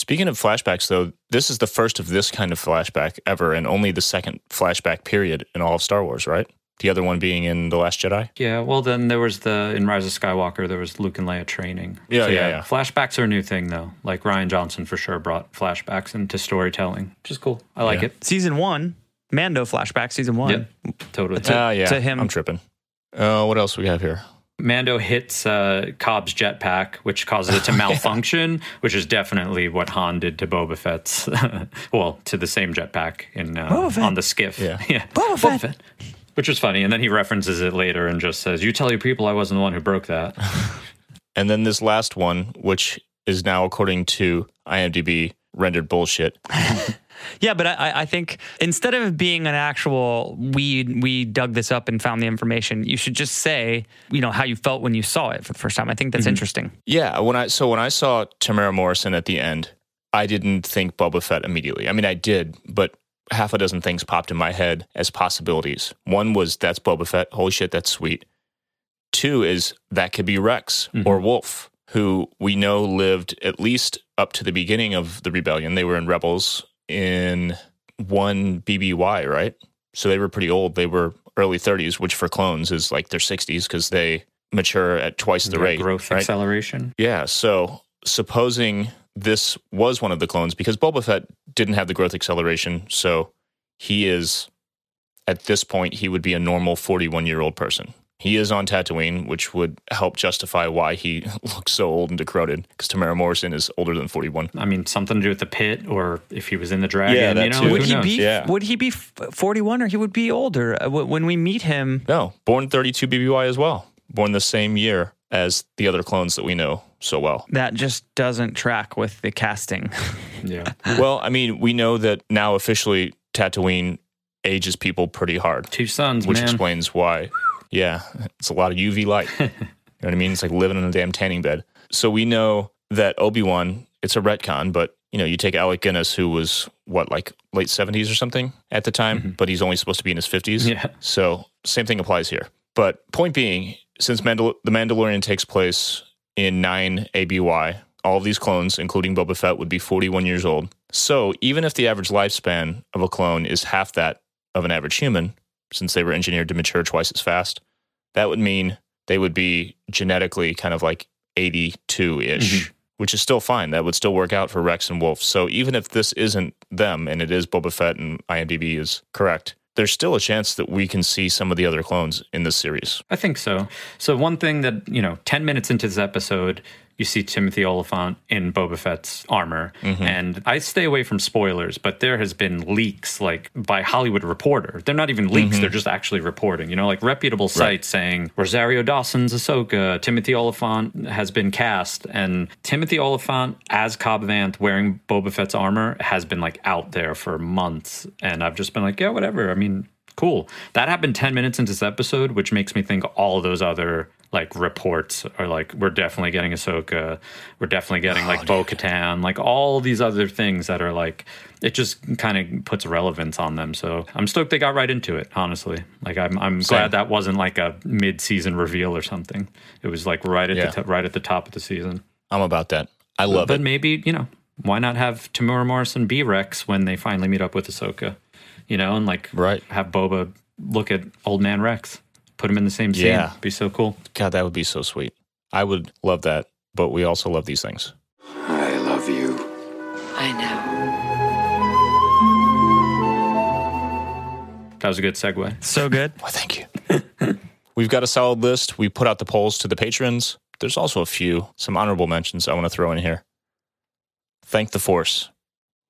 Speaking of flashbacks, though, this is the first of this kind of flashback ever, and only the second flashback period in all of Star Wars, right? The other one being in The Last Jedi. Yeah, well, then there was the in Rise of Skywalker, there was Luke and Leia training. Yeah, So, yeah, yeah. Flashbacks are a new thing, though. Like Rian Johnson for sure brought flashbacks into storytelling, which is cool. I like Yeah. it. Season one, Mando flashback, season one. Yep, totally. Ah, yeah. to him- I'm tripping. Uh, what else we have here? Mando hits uh, Cobb's jetpack, which causes it to malfunction, which is definitely what Han did to Boba Fett's. well, to the same jetpack in uh, Boba Fett. on the skiff. Yeah. Boba Fett. Which was funny, and then he references it later and just says, "You tell your people I wasn't the one who broke that." And then this last one, which is now, according to IMDb, rendered bullshit. Yeah, but I- I, think instead of being an actual we we dug this up and found the information, you should just say you know how you felt when you saw it for the first time. I think that's mm-hmm. interesting. Yeah, when I so when I saw Temuera Morrison at the end, I didn't think Boba Fett immediately. I mean, I did, but half a dozen things popped in my head as possibilities. One was that's Boba Fett. Holy shit, that's sweet. Two is that could be Rex mm-hmm. or Wolf, who we know lived at least up to the beginning of the rebellion. They were in Rebels in one BBY, right? So they were pretty old. They were early 30s, which for clones is like their 60s because they mature at twice the rate. growth right? acceleration. Yeah. So supposing this was one of the clones, because Boba Fett didn't have the growth acceleration, so he is at this point he would be a normal 41 year old person. He is on Tatooine, which would help justify why he looks so old and decrepit. Because Temuera Morrison is older than 41. I mean, something to do with the pit, or if he was in the dragon. Yeah, that you know, too. who Would he knows? be Yeah. would he be 41 or he would be older Uh, when we meet him? No, born 32 BBY as well. Born the same year as the other clones that we know so well. That just doesn't track with the casting. Yeah, well, I mean, we know that now officially Tatooine ages people pretty hard. two sons, which man. explains why. Yeah, it's a lot of UV light. you know what I mean? It's like living in a damn tanning bed. So we know that Obi Wan. It's a retcon, but you know, you take Alec Guinness, who was what like late seventies or something at the time, mm-hmm. but he's only supposed to be in his fifties. Yeah. So same thing applies here. But point being, since Mandal- the Mandalorian takes place in nine ABY, all of these clones, including Boba Fett, would be forty-one years old. So even if the average lifespan of a clone is half that of an average human, since they were engineered to mature twice as fast, that would mean they would be genetically kind of like 82 ish, mm-hmm. which is still fine. That would still work out for Rex and Wolf. So even if this isn't them and it is Boba Fett and IMDb is correct, there's still a chance that we can see some of the other clones in this series. I think so. So one thing that you know, ten minutes into this episode, you see Timothy Olyphant in Boba Fett's armor, Mm-hmm. and I stay away from spoilers, but there has been leaks like by Hollywood Reporter. They're not even leaks; Mm-hmm. they're just actually reporting. You know, like reputable sites saying Rosario Dawson's Ahsoka, Timothy Olyphant has been cast, and Timothy Olyphant as Cobb Vanth wearing Boba Fett's armor has been like out there for months, and I've just been like, yeah, whatever. I mean, cool. That happened 10 minutes into this episode, which makes me think all of those other like reports are like we're definitely getting Ahsoka, we're definitely getting like oh, Bo Katan, like all these other things that are like it just kind of puts relevance on them. So I'm stoked they got right into it. Honestly, like I'm I'm Same. glad that wasn't like a mid season reveal or something. It was like right at Yeah. the t- right at the top of the season. I'm about that. I love but it. But maybe you know why not have Temuera Morrison be Rex when they finally meet up with Ahsoka, you know, and like Right. have Boba look at old man Rex, put them in the same scene. Yeah. be so cool. God, that would be so sweet. I would love that, but we also love these things. I love you. I know. That was a good segue. So good. Well, thank you. We've got a solid list. We put out the polls to the patrons. There's also a few, some honorable mentions I want to throw in here. Thank the Force.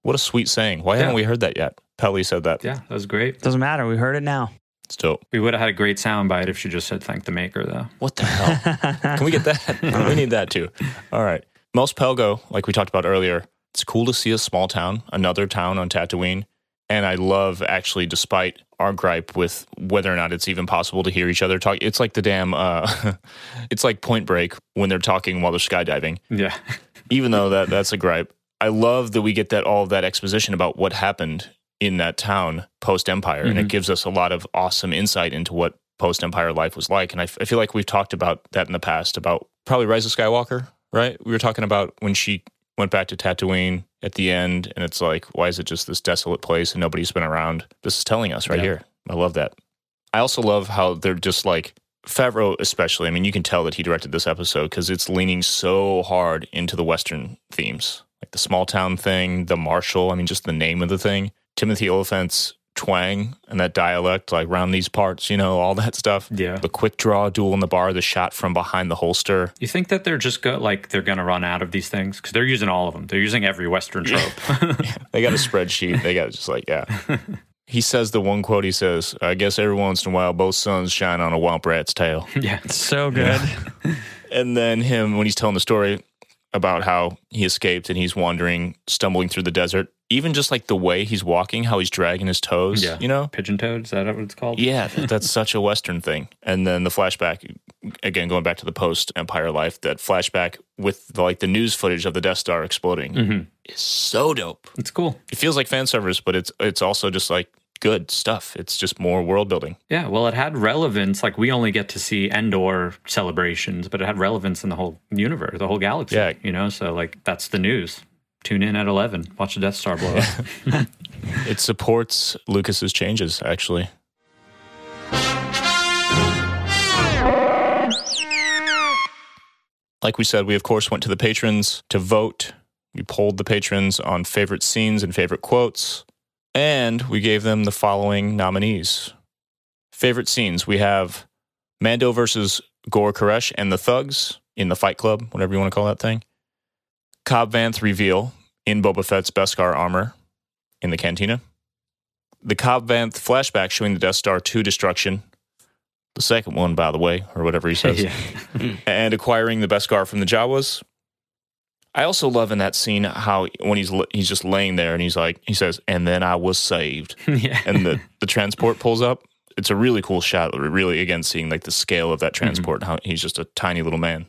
What a sweet saying. Why haven't we heard that yet? Peli said that. Yeah, that was great. Doesn't matter. We heard it now. It's dope. We would have had a great soundbite if she just said thank the maker though. What the hell? Can we get that? we need that too. All right. Mos Pelgo, like we talked about earlier, it's cool to see a small town, another town on Tatooine. And I love actually, despite our gripe with whether or not it's even possible to hear each other talk, it's like the damn, uh, it's like Point Break when they're talking while they're skydiving. Yeah. Even though that that's a gripe, I love that we get that all of that exposition about what happened in that town post Empire, and it mm-hmm. gives us a lot of awesome insight into what post Empire life was like. And I, f- I feel like we've talked about that in the past about probably Rise of Skywalker, right? We were talking about when she went back to Tatooine at the end, and it's like, why is it just this desolate place and nobody's been around? This is telling us right Yeah. here. I love that. I also love how they're just like Favreau, especially. I mean, you can tell that he directed this episode because it's leaning so hard into the Western themes, like the small town thing, the marshal. I mean, just the name of the thing. Timothy Olyphant's twang and that dialect, like around these parts, you know, all that stuff. Yeah. The quick draw duel in the bar, the shot from behind the holster. You think that they're just go like they're gonna run out of these things because they're using all of them. They're using every Western trope. They got a spreadsheet. They got just like, yeah. He says the one quote he says, I guess every once in a while both suns shine on a womp rat's tail. yeah. So good. And then him when he's telling the story about how he escaped and he's wandering, stumbling through the desert. Even just like the way he's walking, how he's dragging his toes, Yeah. you know? Pigeon toad, is that what it's called? Yeah, that's such a Western thing. And then the flashback, again, going back to the post Empire life, that flashback with the, like the news footage of the Death Star exploding Mhm. is so dope. It's cool. It feels like fan service, but it's it's also just like good stuff. It's just more world building. Yeah, well, it had relevance. Like we only get to see Endor celebrations, but it had relevance in the whole universe, the whole galaxy. Yeah. you know. So like that's the news. Tune in at eleven. Watch the Death Star blow up. It supports Lucas's changes, actually. Like we said, we of course went to the patrons to vote. We polled the patrons on favorite scenes and favorite quotes, and we gave them the following nominees. Favorite scenes we have Mando versus Gor Koresh and the Thugs in the Fight Club, whatever you want to call that thing. Cobb Vanth reveal in Boba Fett's Beskar armor in the cantina. The Cobb Vanth flashback showing the Death Star 2 destruction. The second one, by the way, or whatever he says. And acquiring the Beskar from the Jawas. I also love in that scene how when he's he's just laying there and he's like he says, "And then I was saved," yeah. and the the transport pulls up. It's a really cool shot. Really, again, seeing like the scale of that mm-hmm. transport. and How he's just a tiny little man.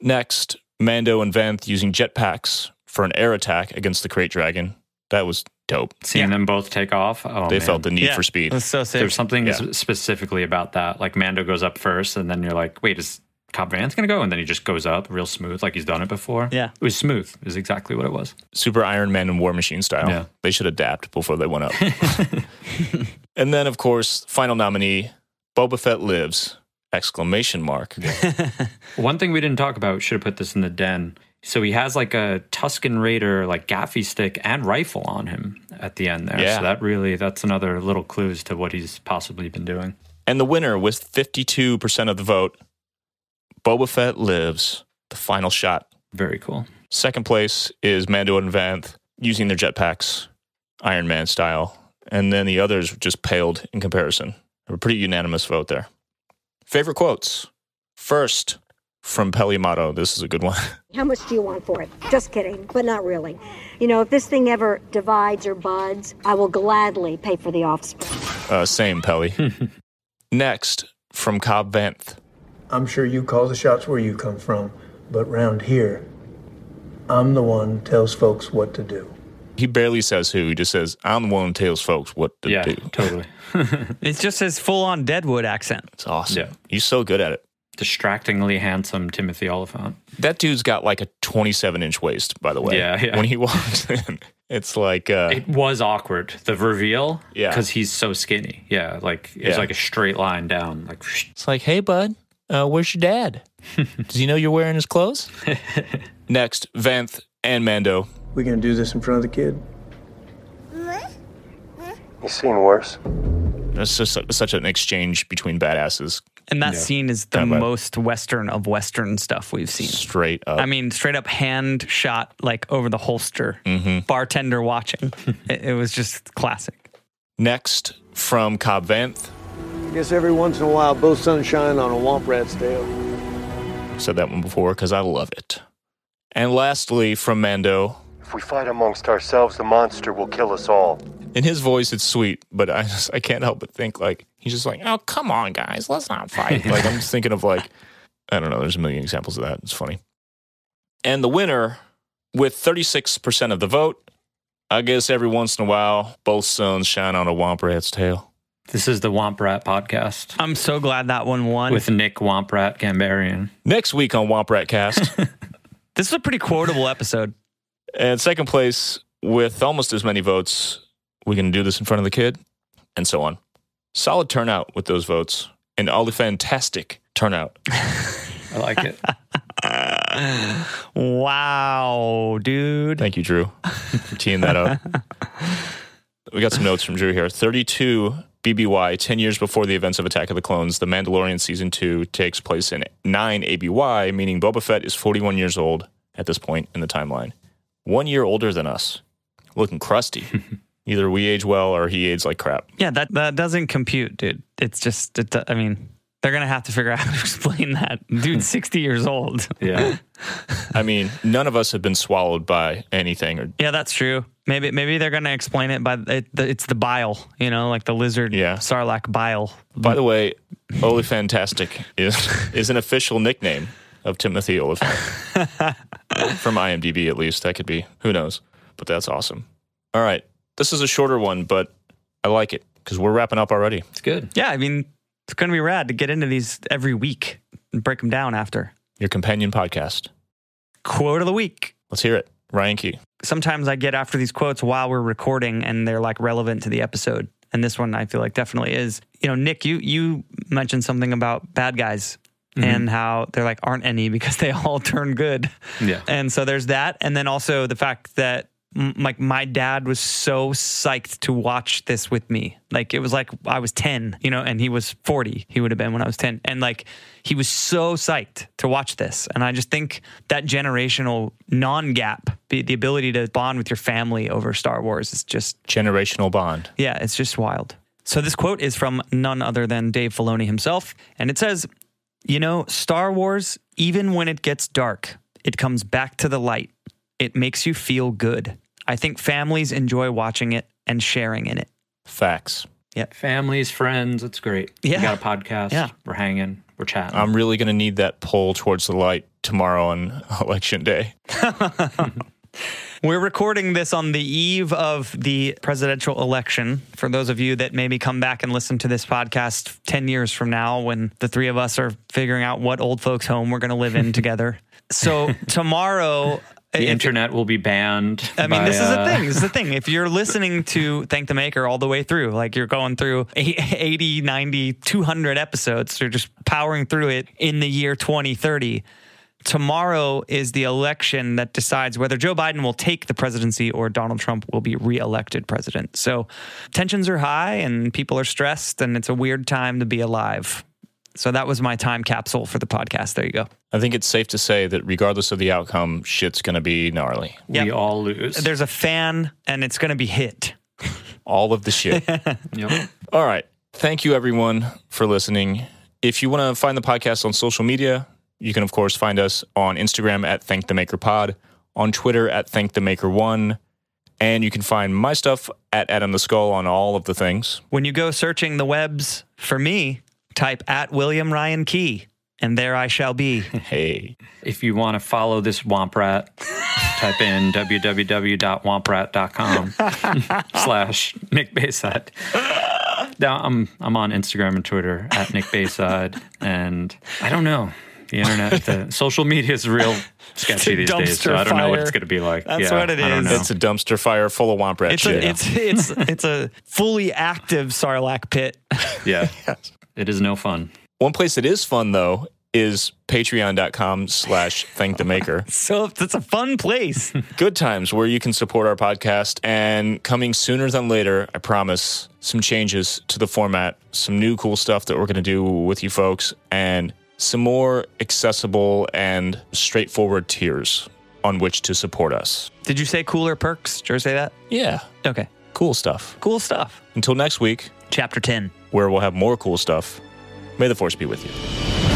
Next, Mando and Vanth using jetpacks for an air attack against the Krayt Dragon. That was dope. Seeing them both take off. Oh, they man. felt the need Yeah. for speed. That's so sick. There's something Yeah. specifically about that. Like Mando goes up first, and then you're like, wait, is Cobb Vanth's gonna go? And then he just goes up real smooth, like he's done it before. Yeah. It was smooth, is exactly what it was. Super Iron Man and War Machine style. Yeah. They should adapt before they went up. and then, of course, final nominee, Boba Fett lives! Exclamation mark. One thing we didn't talk about, should have put this in the den. So he has like a Tusken Raider, like gaffi stick and rifle on him at the end there. Yeah. So that really, that's another little clues to what he's possibly been doing. And the winner with 52% of the vote, Boba Fett lives. The final shot. Very cool. Second place is Mando and Vanth using their jetpacks, Iron Man style. And then the others just paled in comparison. A pretty unanimous vote there. Favorite quotes. First, from Peli Motto. This is a good one. How much do you want for it? Just kidding, but not really. You know, if this thing ever divides or buds, I will gladly pay for the offspring. Uh, same, Peli. Next, from Cobb Vanth. I'm sure you call the shots where you come from, but round here, I'm the one tells folks what to do. He barely says who. He just says, I'm the one who tells folks what to Yeah, do. totally. It's just his full on Deadwood accent. It's awesome. Yeah. He's so good at it. Distractingly handsome Timothy Olyphant. That dude's got like a 27 inch waist, by the way. Yeah, yeah. When he walks in, it's like, uh, It was awkward. The reveal, Yeah. because he's so skinny. Yeah, like it's Yeah. like a straight line down. Like it's like, hey, bud, uh, where's your dad? Does he know you're wearing his clothes? Next, Vanth and Mando. We gonna do this in front of the kid? He's seen worse. It's just su- such an exchange between badasses. And that Yeah. scene is the Kinda bad. most Western of Western stuff we've seen. Straight up. I mean, straight up hand shot like over the holster, Mhm. bartender watching. it, it was just classic. Next, from Cobb Vanth. I guess every once in a while, both suns shine on a womp rat's tail. Said that one before because I love it. And lastly, from Mando. If we fight amongst ourselves, the monster will kill us all. In his voice, it's sweet, but I just I can't help but think like he's just like, oh come on guys, let's not fight. like I'm just thinking of like I don't know. There's a million examples of that. It's funny. And the winner, with 36% of the vote, I guess every once in a while, both suns shine on a womp rat's tail. This is the Womp Rat podcast I'm so glad that one won. with Nick Womp Rat Ghanbarian. Next week on Womp Rat Cast, this is a pretty quotable episode. and second place with almost as many votes, we can do this in front of the kid, and so on. Solid turnout with those votes, and all the fantastic turnout. I like it. Wow, dude. Thank you, Drew, for teeing that up. we got some notes from Drew here. 32 BBY, 10 years before the events of Attack of the Clones. The Mandalorian Season 2 takes place in 9 ABY, meaning Boba Fett is 41 years old at this point in the timeline. One year older than us. Looking crusty. Either we age well or he aged like crap. Yeah, that, that doesn't compute, dude. It's just, it, I mean, they're going to have to figure out how to explain that. Dude's hmm. 60 years old. Yeah. I mean, none of us have been swallowed by anything or Yeah, that's true. Maybe maybe they're going to explain it by it, the, it's the bile, you know, like the lizard Yeah. sarlacc bile. By the way, "Holy Fantastic is is an official nickname of Timothy Olyphant. From IMDb, at least. That could be. Who knows? But that's awesome. All right. This is a shorter one, but I like it because we're wrapping up already. It's good. Yeah, I mean, it's going to be rad to get into these every week and break them down after. Your companion podcast. Quote of the week. Let's hear it. Ryan Key. Sometimes I get after these quotes while we're recording and they're like relevant to the episode. And this one I feel like definitely is. You know, Nick, you you mentioned something about bad guys mm-hmm. and how there like aren't any because they all turn good. Yeah. And so there's that, and then also the fact that like my dad was so psyched to watch this with me. Like it was like I was 10, you know, and he was 40. He would have been when I was 10. And like he was so psyched to watch this. And I just think that generational non-gap, the, the ability to bond with your family over Star Wars is just Generational bond. yeah, it's just wild. So this quote is from none other than Dave Filoni himself, and it says, "You know, Star Wars, even when it gets dark, it comes back to the light. It makes you feel good. I think families enjoy watching it and sharing in it." Facts. Yeah. Families, friends, it's great. Yeah. We got a podcast. Yeah. We're hanging. We're chatting. I'm really going to need that pull towards the light tomorrow on election day. We're recording this on the eve of the presidential election. For those of you that maybe come back and listen to this podcast 10 years from now when the three of us are figuring out what old folks' home we're going to live in together. So tomorrow. The internet will be banned. I mean, by, this is the uh, thing. This is the thing. If you're listening to Thank the Maker all the way through, like you're going through 80, 90, 200 episodes, you're just powering through it in the year 2030. Tomorrow is the election that decides whether Joe Biden will take the presidency or Donald Trump will be reelected president. So tensions are high and people are stressed, and it's a weird time to be alive. So that was my time capsule for the podcast. There you go. I think it's safe to say that regardless of the outcome, shit's going to be gnarly. We all lose. There's a fan, and it's going to be hit. All of the shit. Yep. All right. Thank you, everyone, for listening. If you want to find the podcast on social media, you can, of course, find us on Instagram at Thank the Maker Pod, on Twitter at Thank the Maker One, and you can find my stuff at Adam the Skull on all of the things. When you go searching the webs for me, type at William Ryan Key. and there I shall be. Hey. If you want to follow this Womp Rat, type in www.womprat.com slash Nick Bayside. Now I'm I'm on Instagram and Twitter at Nick Bayside, and I don't know the internet, the social media is real sketchy these days. So I don't know what it's going to be like. That's yeah, what it I don't is. know. It's a dumpster fire full of womp rat It's shit. a, it's it's it's a fully active Sarlacc pit. yeah, it is no fun. One place that is fun though is patreon.com slash thank the maker. So it's a fun place. Good times where you can support our podcast and coming sooner than later, I promise, some changes to the format, some new cool stuff that we're going to do with you folks, and some more accessible and straightforward tiers on which to support us. Did you say cooler perks? Did you ever say that? Yeah. Okay. Cool stuff. Cool stuff. Until next week, Chapter 10. Where we'll have more cool stuff. May the force be with you.